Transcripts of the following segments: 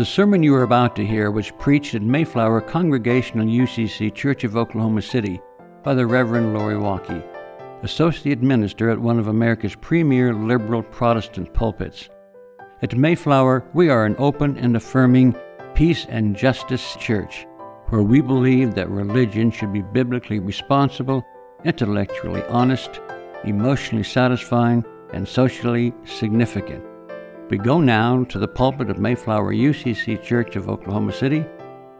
The sermon you are about to hear was preached at Mayflower Congregational UCC Church of Oklahoma City by the Reverend Lori Walke, Associate Minister at one of America's premier liberal Protestant pulpits. At Mayflower, we are an open and affirming peace and justice church where we believe that religion should be biblically responsible, intellectually honest, emotionally satisfying, and socially significant. We go now to the pulpit of Mayflower UCC Church of Oklahoma City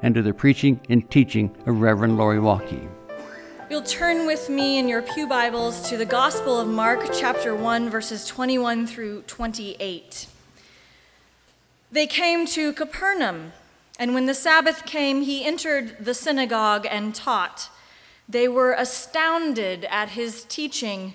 and to the preaching and teaching of Reverend Lori Walke. You'll turn with me in your Pew Bibles to the Gospel of Mark, chapter 1, verses 21 through 28. They came to Capernaum, and when the Sabbath came, he entered the synagogue and taught. They were astounded at his teaching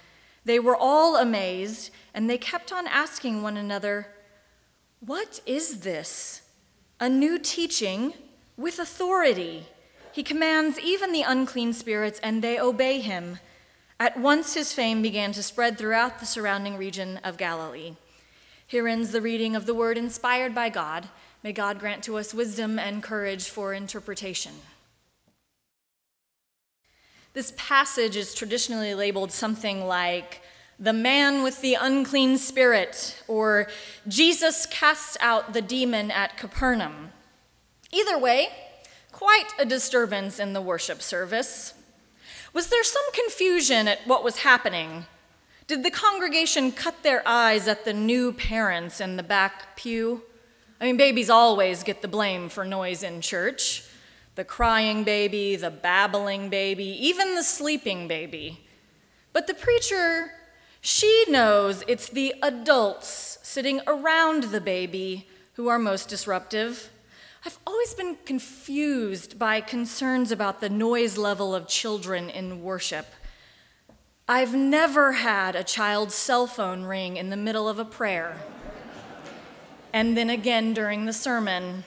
They were all amazed, and they kept on asking one another, What is this? A new teaching with authority. He commands even the unclean spirits, and they obey him. At once his fame began to spread throughout the surrounding region of Galilee. Here ends the reading of the word inspired by God. May God grant to us wisdom and courage for interpretation. This passage is traditionally labeled something like the man with the unclean spirit or Jesus casts out the demon at Capernaum. Either way, quite a disturbance in the worship service. Was there some confusion at what was happening? Did the congregation cut their eyes at the new parents in the back pew? I mean, babies always get the blame for noise in church the crying baby, the babbling baby, even the sleeping baby. But the preacher, she knows it's the adults sitting around the baby who are most disruptive. I've always been confused by concerns about the noise level of children in worship. I've never had a child's cell phone ring in the middle of a prayer, and then again during the sermon.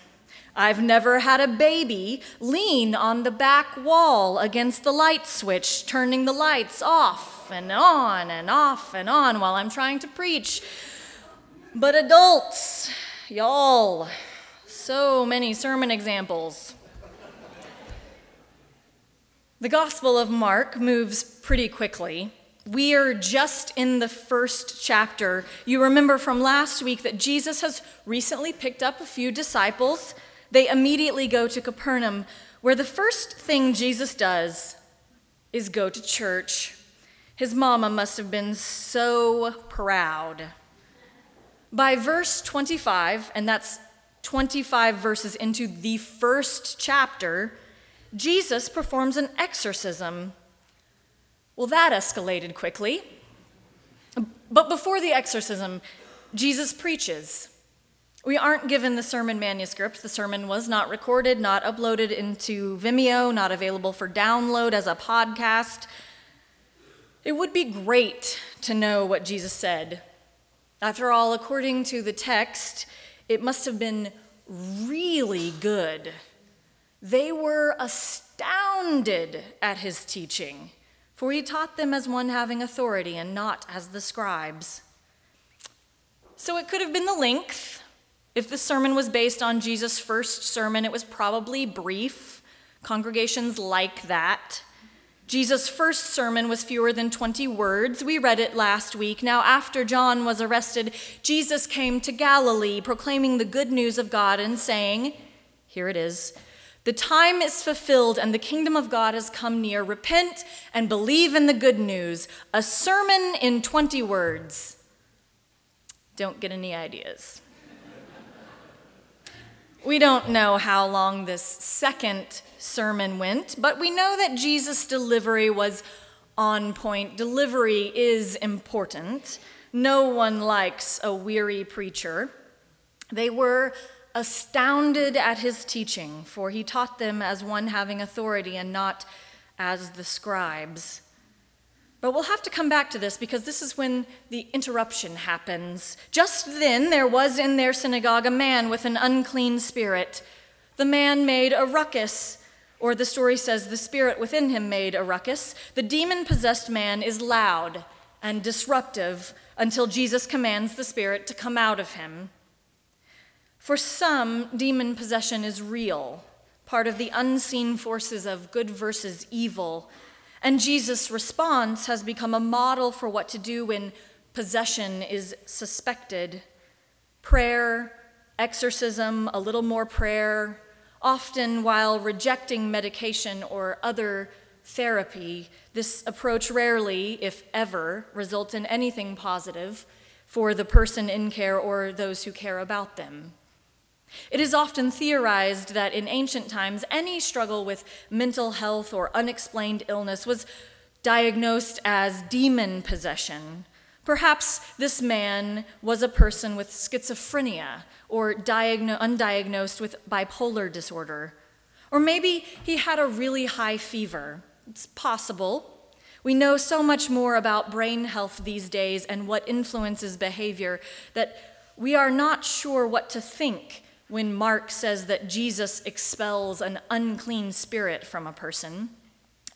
I've never had a baby lean on the back wall against the light switch, turning the lights off and on and off and on while I'm trying to preach. But adults, y'all, so many sermon examples. The Gospel of Mark moves pretty quickly. We are just in the first chapter. You remember from last week that Jesus has recently picked up a few disciples they immediately go to Capernaum, where the first thing Jesus does is go to church. His mama must have been so proud. By verse 25, and that's 25 verses into the first chapter, Jesus performs an exorcism. Well, that escalated quickly. But before the exorcism, Jesus preaches. We aren't given the sermon manuscript. The sermon was not recorded, not uploaded into Vimeo, not available for download as a podcast. It would be great to know what Jesus said. After all, according to the text, it must have been really good. They were astounded at his teaching, for he taught them as one having authority and not as the scribes. So it could have been the length if the sermon was based on Jesus' first sermon, it was probably brief. Congregations like that. Jesus' first sermon was fewer than 20 words. We read it last week. Now, after John was arrested, Jesus came to Galilee proclaiming the good news of God and saying, Here it is. The time is fulfilled and the kingdom of God has come near. Repent and believe in the good news. A sermon in 20 words. Don't get any ideas. We don't know how long this second sermon went, but we know that Jesus' delivery was on point. Delivery is important. No one likes a weary preacher. They were astounded at his teaching, for he taught them as one having authority and not as the scribes. But we'll have to come back to this because this is when the interruption happens. Just then, there was in their synagogue a man with an unclean spirit. The man made a ruckus, or the story says the spirit within him made a ruckus. The demon possessed man is loud and disruptive until Jesus commands the spirit to come out of him. For some, demon possession is real, part of the unseen forces of good versus evil. And Jesus' response has become a model for what to do when possession is suspected. Prayer, exorcism, a little more prayer, often while rejecting medication or other therapy. This approach rarely, if ever, results in anything positive for the person in care or those who care about them. It is often theorized that in ancient times, any struggle with mental health or unexplained illness was diagnosed as demon possession. Perhaps this man was a person with schizophrenia or diagno- undiagnosed with bipolar disorder. Or maybe he had a really high fever. It's possible. We know so much more about brain health these days and what influences behavior that we are not sure what to think when Mark says that Jesus expels an unclean spirit from a person.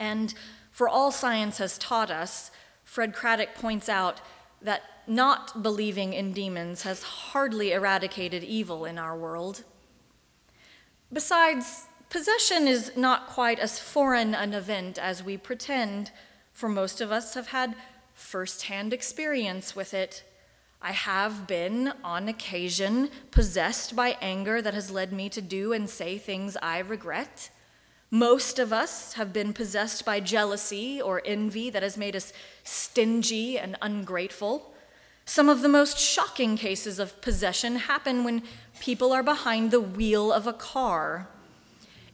And for all science has taught us, Fred Craddock points out that not believing in demons has hardly eradicated evil in our world. Besides, possession is not quite as foreign an event as we pretend, for most of us have had firsthand experience with it. I have been, on occasion, possessed by anger that has led me to do and say things I regret. Most of us have been possessed by jealousy or envy that has made us stingy and ungrateful. Some of the most shocking cases of possession happen when people are behind the wheel of a car.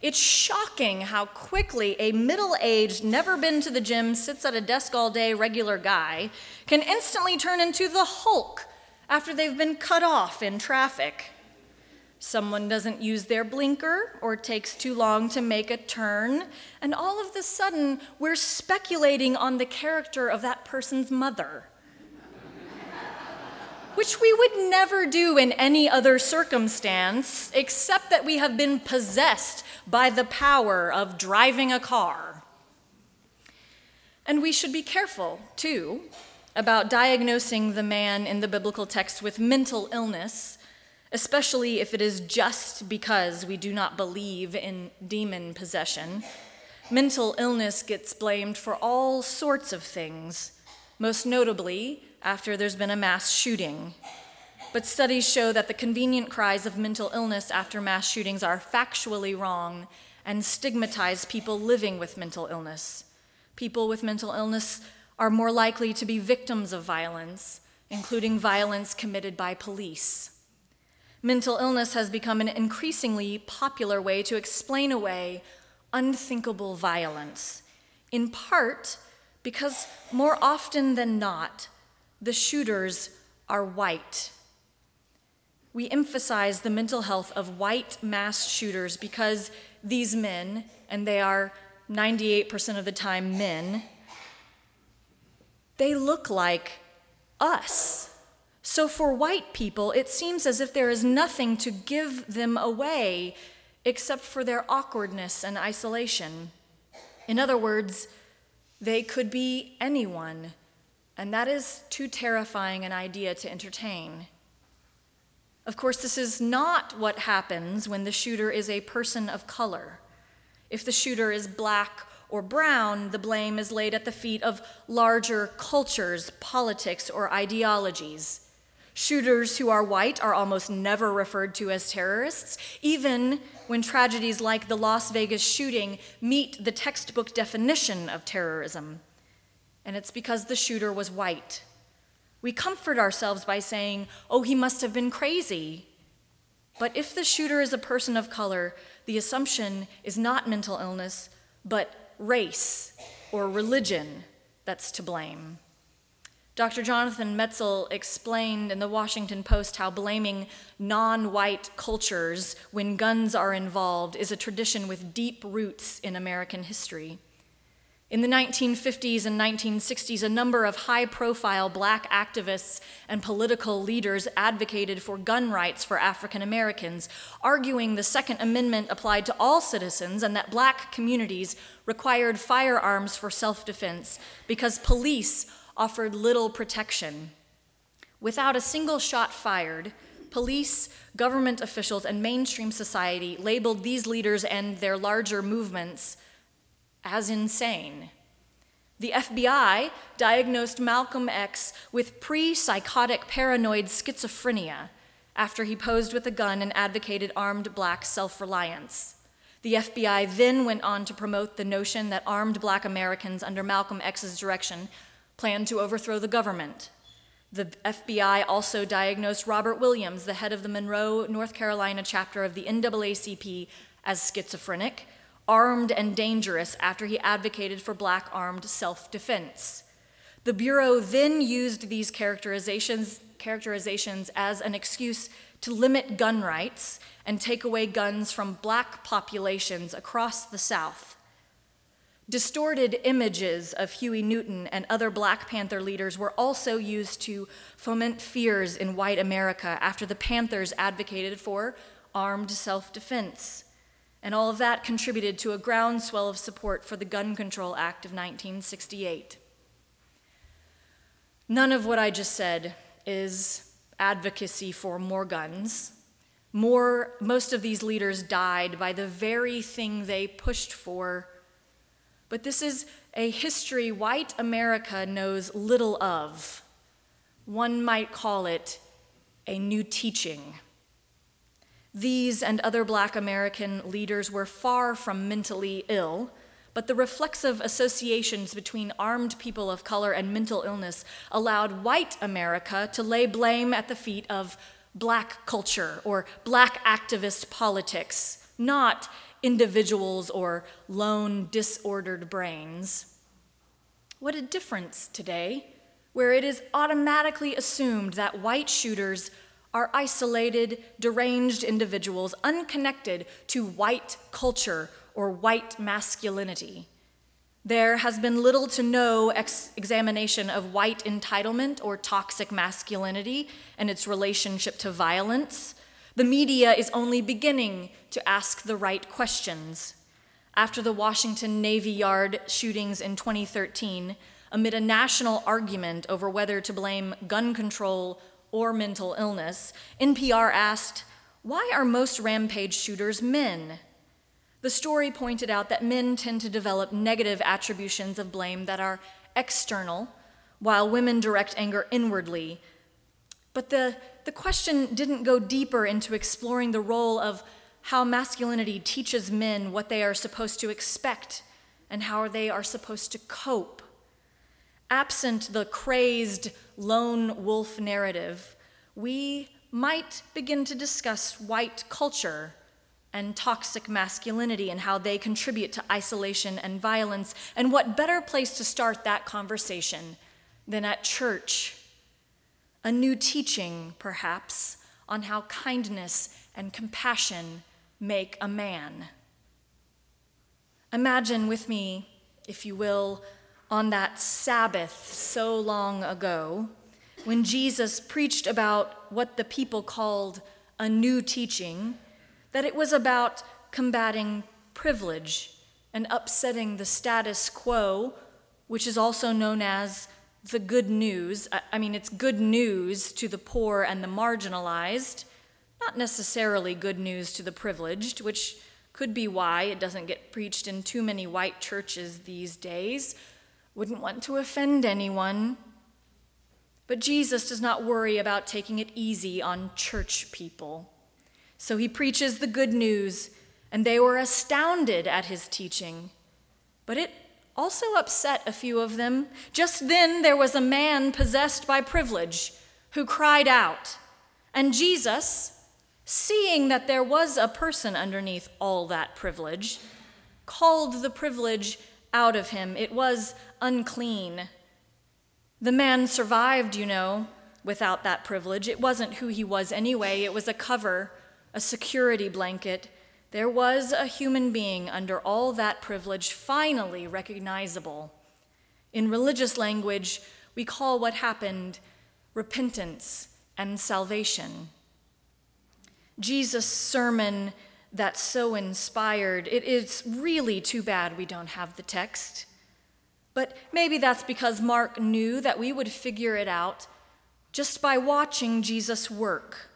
It's shocking how quickly a middle aged, never been to the gym, sits at a desk all day regular guy can instantly turn into the Hulk after they've been cut off in traffic. Someone doesn't use their blinker or takes too long to make a turn, and all of a sudden we're speculating on the character of that person's mother which we would never do in any other circumstance, except that we have been possessed by the power of driving a car. And we should be careful, too, about diagnosing the man in the biblical text with mental illness, especially if it is just because we do not believe in demon possession. Mental illness gets blamed for all sorts of things, most notably after there's been a mass shooting. But studies show that the convenient cries of mental illness after mass shootings are factually wrong and stigmatize people living with mental illness. People with mental illness are more likely to be victims of violence, including violence committed by police. Mental illness has become an increasingly popular way to explain away unthinkable violence, in part because more often than not, the shooters are white. We emphasize the mental health of white mass shooters because these men, and they are 98% of the time men, they look like us. So for white people, it seems as if there is nothing to give them away except for their awkwardness and isolation. In other words, they could be anyone and that is too terrifying an idea to entertain. Of course, this is not what happens when the shooter is a person of color. If the shooter is black or brown, the blame is laid at the feet of larger cultures, politics, or ideologies. Shooters who are white are almost never referred to as terrorists, even when tragedies like the Las Vegas shooting meet the textbook definition of terrorism. And it's because the shooter was white. We comfort ourselves by saying, oh, he must have been crazy. But if the shooter is a person of color, the assumption is not mental illness, but race or religion that's to blame. Dr. Jonathan Metzl explained in the Washington Post how blaming non white cultures when guns are involved is a tradition with deep roots in American history. In the 1950s and 1960s, a number of high profile black activists and political leaders advocated for gun rights for African Americans, arguing the Second Amendment applied to all citizens and that black communities required firearms for self defense because police offered little protection. Without a single shot fired, police, government officials, and mainstream society labeled these leaders and their larger movements as insane. The FBI diagnosed Malcolm X with pre psychotic paranoid schizophrenia after he posed with a gun and advocated armed black self reliance. The FBI then went on to promote the notion that armed black Americans under Malcolm X's direction planned to overthrow the government. The FBI also diagnosed Robert Williams, the head of the Monroe, North Carolina chapter of the NAACP, as schizophrenic, armed and dangerous after he advocated for black armed self defense. The Bureau then used these characterizations, characterizations as an excuse to limit gun rights and take away guns from black populations across the South. Distorted images of Huey Newton and other Black Panther leaders were also used to foment fears in white America after the Panthers advocated for armed self defense. And all of that contributed to a groundswell of support for the Gun Control Act of 1968. None of what I just said is advocacy for more guns. More, most of these leaders died by the very thing they pushed for but this is a history white America knows little of. One might call it a new teaching. These and other black American leaders were far from mentally ill, but the reflexive associations between armed people of color and mental illness allowed white America to lay blame at the feet of black culture or black activist politics, not individuals or lone disordered brains. What a difference today, where it is automatically assumed that white shooters are isolated, deranged individuals unconnected to white culture or white masculinity. There has been little to no ex- examination of white entitlement or toxic masculinity and its relationship to violence, the media is only beginning to ask the right questions. After the Washington Navy Yard shootings in 2013, amid a national argument over whether to blame gun control or mental illness, NPR asked, Why are most rampage shooters men? The story pointed out that men tend to develop negative attributions of blame that are external, while women direct anger inwardly. But the the question didn't go deeper into exploring the role of how masculinity teaches men what they are supposed to expect and how they are supposed to cope. Absent the crazed lone wolf narrative, we might begin to discuss white culture and toxic masculinity and how they contribute to isolation and violence. And what better place to start that conversation than at church a new teaching, perhaps, on how kindness and compassion make a man. Imagine with me, if you will, on that Sabbath so long ago, when Jesus preached about what the people called a new teaching, that it was about combating privilege and upsetting the status quo, which is also known as the good news. I mean, it's good news to the poor and the marginalized, not necessarily good news to the privileged, which could be why it doesn't get preached in too many white churches these days. Wouldn't want to offend anyone. But Jesus does not worry about taking it easy on church people. So he preaches the good news, and they were astounded at his teaching. But it also upset a few of them. Just then there was a man possessed by privilege who cried out, and Jesus, seeing that there was a person underneath all that privilege, called the privilege out of him. It was unclean. The man survived, you know, without that privilege. It wasn't who he was anyway, it was a cover, a security blanket. There was a human being under all that privilege, finally recognizable. In religious language, we call what happened repentance and salvation. Jesus' sermon that's so inspired, it is really too bad we don't have the text. But maybe that's because Mark knew that we would figure it out just by watching Jesus work,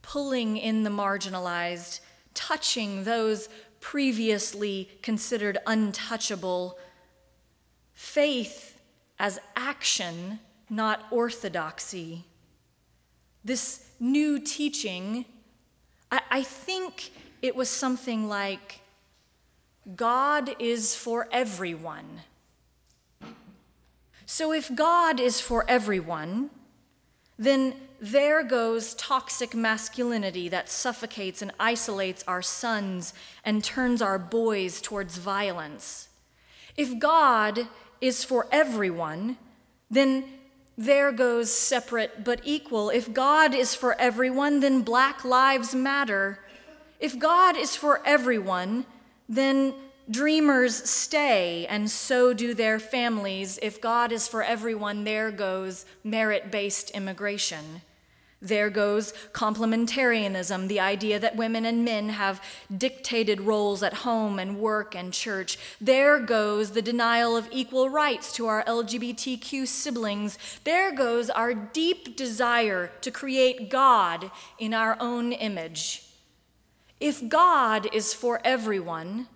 pulling in the marginalized, touching those previously considered untouchable. Faith as action, not orthodoxy. This new teaching, I, I think it was something like God is for everyone. So if God is for everyone, then there goes toxic masculinity that suffocates and isolates our sons and turns our boys towards violence. If God is for everyone, then there goes separate but equal. If God is for everyone, then Black Lives Matter. If God is for everyone, then Dreamers stay, and so do their families. If God is for everyone, there goes merit based immigration. There goes complementarianism, the idea that women and men have dictated roles at home and work and church. There goes the denial of equal rights to our LGBTQ siblings. There goes our deep desire to create God in our own image. If God is for everyone,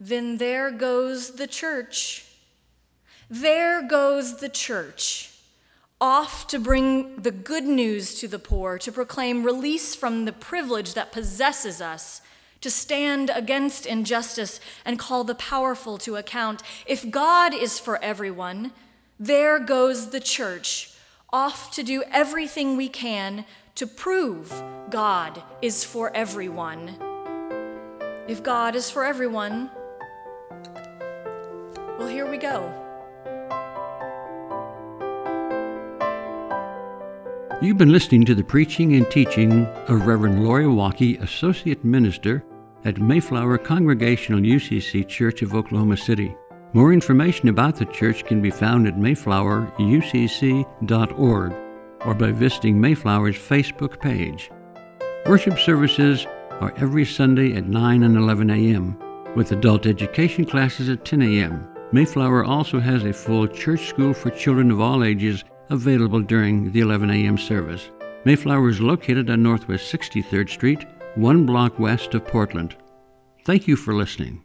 then there goes the church. There goes the church, off to bring the good news to the poor, to proclaim release from the privilege that possesses us, to stand against injustice and call the powerful to account. If God is for everyone, there goes the church, off to do everything we can to prove God is for everyone. If God is for everyone, well, here we go. You've been listening to the preaching and teaching of Reverend Lori Walke, Associate Minister at Mayflower Congregational UCC Church of Oklahoma City. More information about the church can be found at mayflowerucc.org or by visiting Mayflower's Facebook page. Worship services are every Sunday at 9 and 11 a.m., with adult education classes at 10 a.m. Mayflower also has a full church school for children of all ages available during the 11 a.m. service. Mayflower is located on Northwest 63rd Street, one block west of Portland. Thank you for listening.